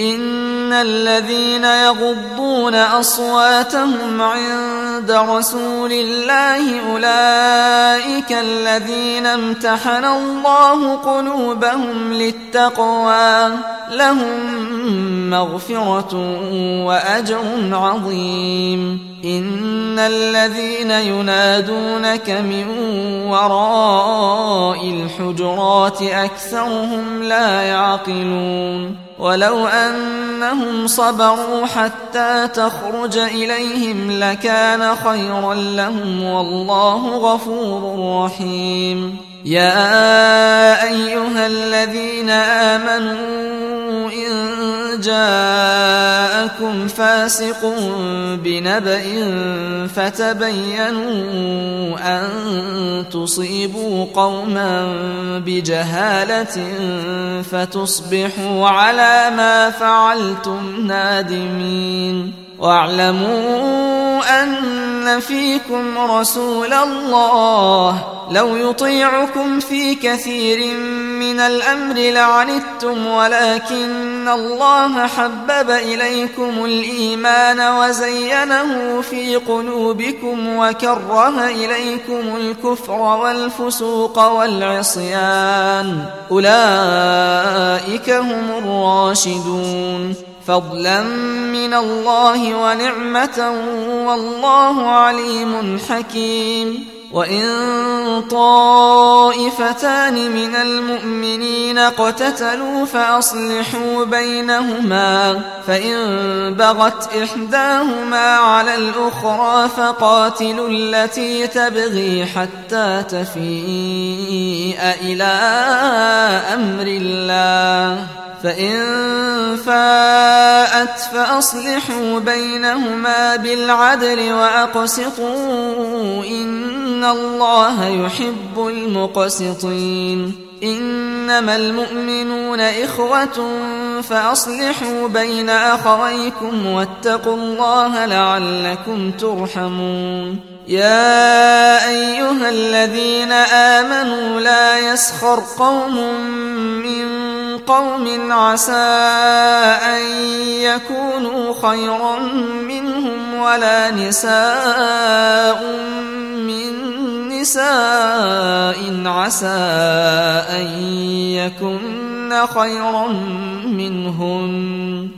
إن الذين يغضون أصواتهم عند رسول الله أولئك الذين امتحن الله قلوبهم للتقوى لهم مغفرة وأجر عظيم. إن الذين ينادونك من وراء الحجرات أكثرهم لا يعقلون. ولو أنهم صبروا حتى تخرج إليهم لكان خيرا لهم والله غفور رحيم يا أيها الذين آمنوا إن جاءكم فاسق بنبأ فتبينوا أن تصيبوا قوما بجهالة فتصبحوا على ما فعلتم نادمين. واعلموا أن فيكم رسول الله. لو يطيعكم في كثير من الأمر لعنتم ولكن الله حبب إليكم الإيمان وزينه في قلوبكم وكره إليكم الكفر والفسوق والعصيان. أولئك هم الراشدون. فضلا من الله ونعمة والله عليم حكيم. وإن طائفتان من المؤمنين اقتتلوا فأصلحوا بينهما فإن بغت إحداهما على الأخرى فقاتلوا التي تبغي حتى تفيء إلى أمر الله. فإن فاءت فأصلحوا بينهما بالعدل وأقسطوا إن الله يحب المقسطين إنما المؤمنون إخوة فأصلحوا بين أخويكم واتقوا الله لعلكم ترحمون يا أيها الذين آمنوا لا يسخر قوم من قوم عسى أن يكونوا خيرا منهم ولا نساء من نساء عسى أن يكن خيرا منهن.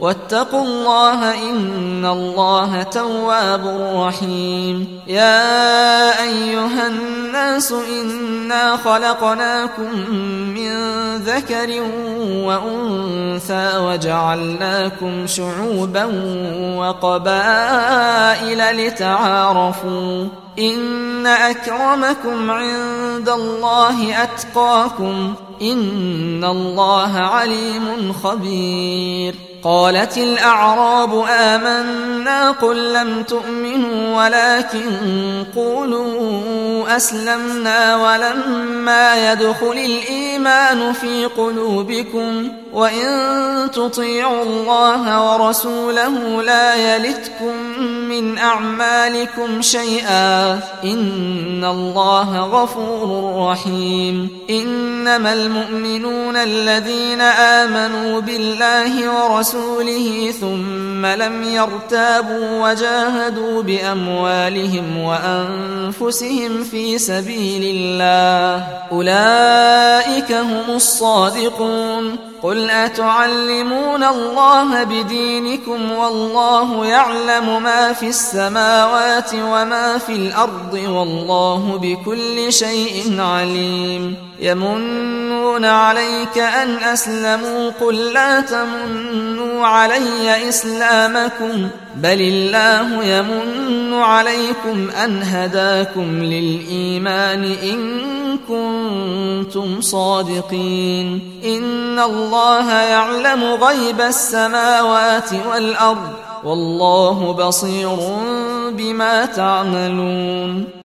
واتقوا الله إن الله تواب رحيم. يا أيها الناس إنا خلقناكم من ذكر وأنثى وجعلناكم شعوبا وقبائل لتعارفوا. إن أكرمكم عند الله أتقاكم. إن الله عليم خبير. قالت الأعراب آمنا قل لم تؤمنوا ولكن قولوا أسلمنا ولما يدخل الإيمان في قلوبكم وإن تطيعوا الله ورسوله لا يلتكم من أعمالكم شيئا إن الله غفور رحيم إنما المؤمنون الذين آمنوا بالله ورسوله ثم لم يرتابوا وجاهدوا بأموالهم وأنفسهم في سبيل الله أولئك هم الصادقون قل أتعلمون الله بدينكم والله يعلم ما في السماوات وما في الأرض والله بكل شيء عليم يمنون عليك أن أسلموا قل لا تمنوا علي إسلامكم بل الله يمن عليكم أن هداكم للإيمان إن كنتم صادقين. إن الله يعلم غيب السماوات والأرض. والله بصير بما تعملون.